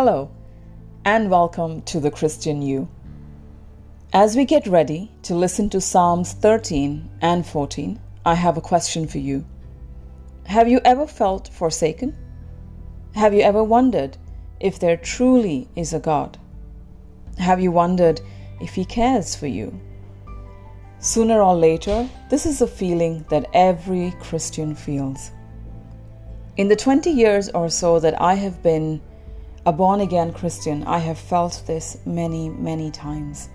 Hello, and welcome to the Christian You. As we get ready to listen to Psalms 13 and 14, I have a question for you. Have you ever felt forsaken? Have you ever wondered if there truly is a God? Have you wondered if He cares for you? Sooner or later, this is a feeling that every Christian feels. In the 20 years or so that I have been a born again Christian, I have felt this many, many times.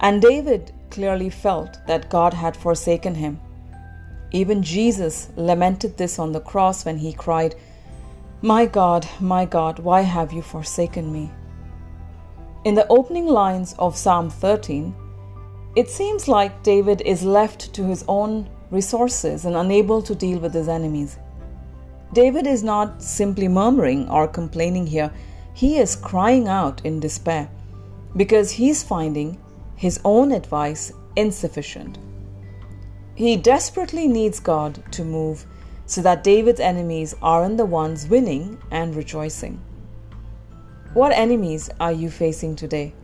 And David clearly felt that God had forsaken him. Even Jesus lamented this on the cross when he cried, My God, my God, why have you forsaken me? In the opening lines of Psalm 13, it seems like David is left to his own resources and unable to deal with his enemies. David is not simply murmuring or complaining here, he is crying out in despair because he's finding his own advice insufficient. He desperately needs God to move so that David's enemies aren't the ones winning and rejoicing. What enemies are you facing today?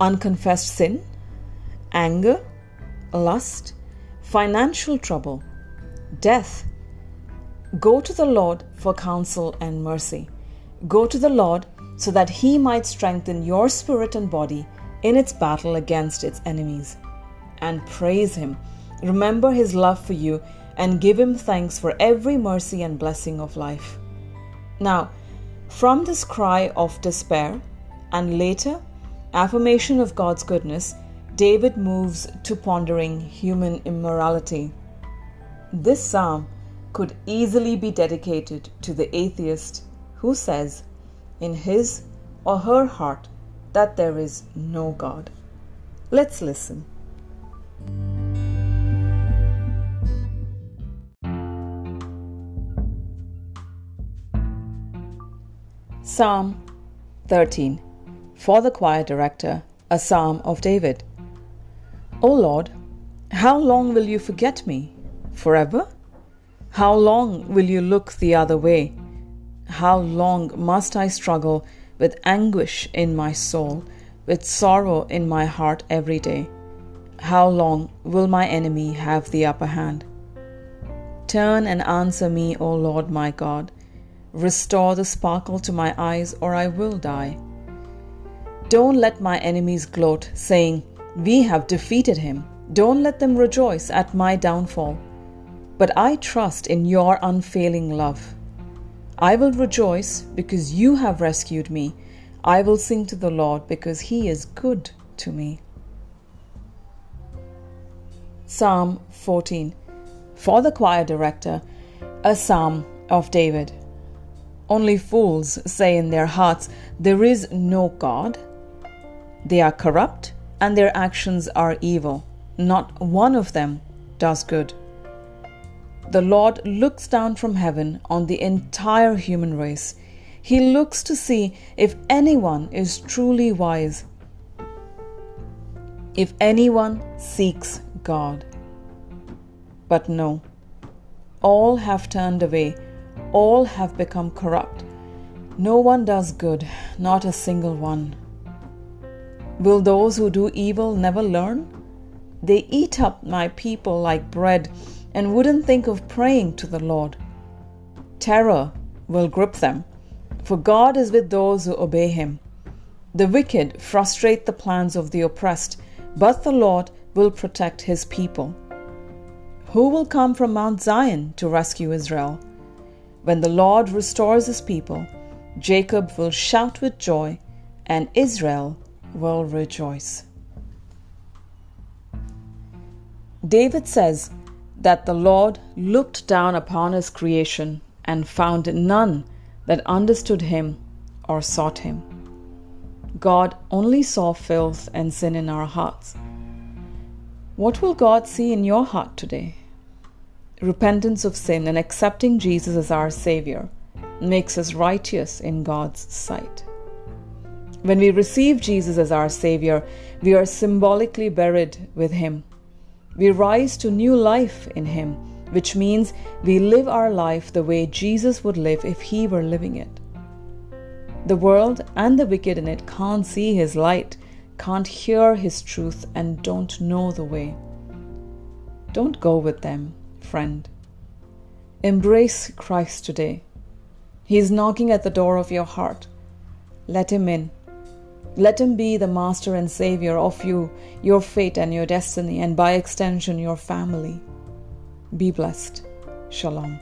Unconfessed sin, anger, lust, financial trouble, death, Go to the Lord for counsel and mercy. Go to the Lord so that He might strengthen your spirit and body in its battle against its enemies. And praise Him. Remember His love for you and give Him thanks for every mercy and blessing of life. Now, from this cry of despair and later affirmation of God's goodness, David moves to pondering human immorality. This psalm could easily be dedicated to the atheist who says in his or her heart that there is no God. Let's listen. Psalm 13 For the choir director, a psalm of David. O Lord, how long will you forget me? Forever? How long will you look the other way? How long must I struggle with anguish in my soul, with sorrow in my heart every day? How long will my enemy have the upper hand? Turn and answer me, O Lord my God. Restore the sparkle to my eyes, or I will die. Don't let my enemies gloat, saying, We have defeated him. Don't let them rejoice at my downfall but I trust in your unfailing love. I will rejoice because you have rescued me. I will sing to the Lord because he is good to me. Psalm 14 For the choir director, a psalm of David. Only fools say in their hearts, There is no God. They are corrupt and their actions are evil. Not one of them does good the Lord looks down from heaven on the entire human race. He looks to see if anyone is truly wise, if anyone seeks God. But no, all have turned away, all have become corrupt. No one does good, not a single one. Will those who do evil never learn? They eat up my people like bread and wouldn't think of praying to the Lord. Terror will grip them, for God is with those who obey Him. The wicked frustrate the plans of the oppressed, but the Lord will protect His people. Who will come from Mount Zion to rescue Israel? When the Lord restores His people, Jacob will shout with joy, and Israel will rejoice. David says, that the Lord looked down upon his creation and found none that understood him or sought him. God only saw filth and sin in our hearts. What will God see in your heart today? Repentance of sin and accepting Jesus as our Savior makes us righteous in God's sight. When we receive Jesus as our Savior, we are symbolically buried with Him we rise to new life in Him, which means we live our life the way Jesus would live if He were living it. The world and the wicked in it can't see His light, can't hear His truth, and don't know the way. Don't go with them, friend. Embrace Christ today. He is knocking at the door of your heart. Let Him in. Let Him be the Master and Savior of you, your fate, and your destiny, and by extension, your family. Be blessed. Shalom.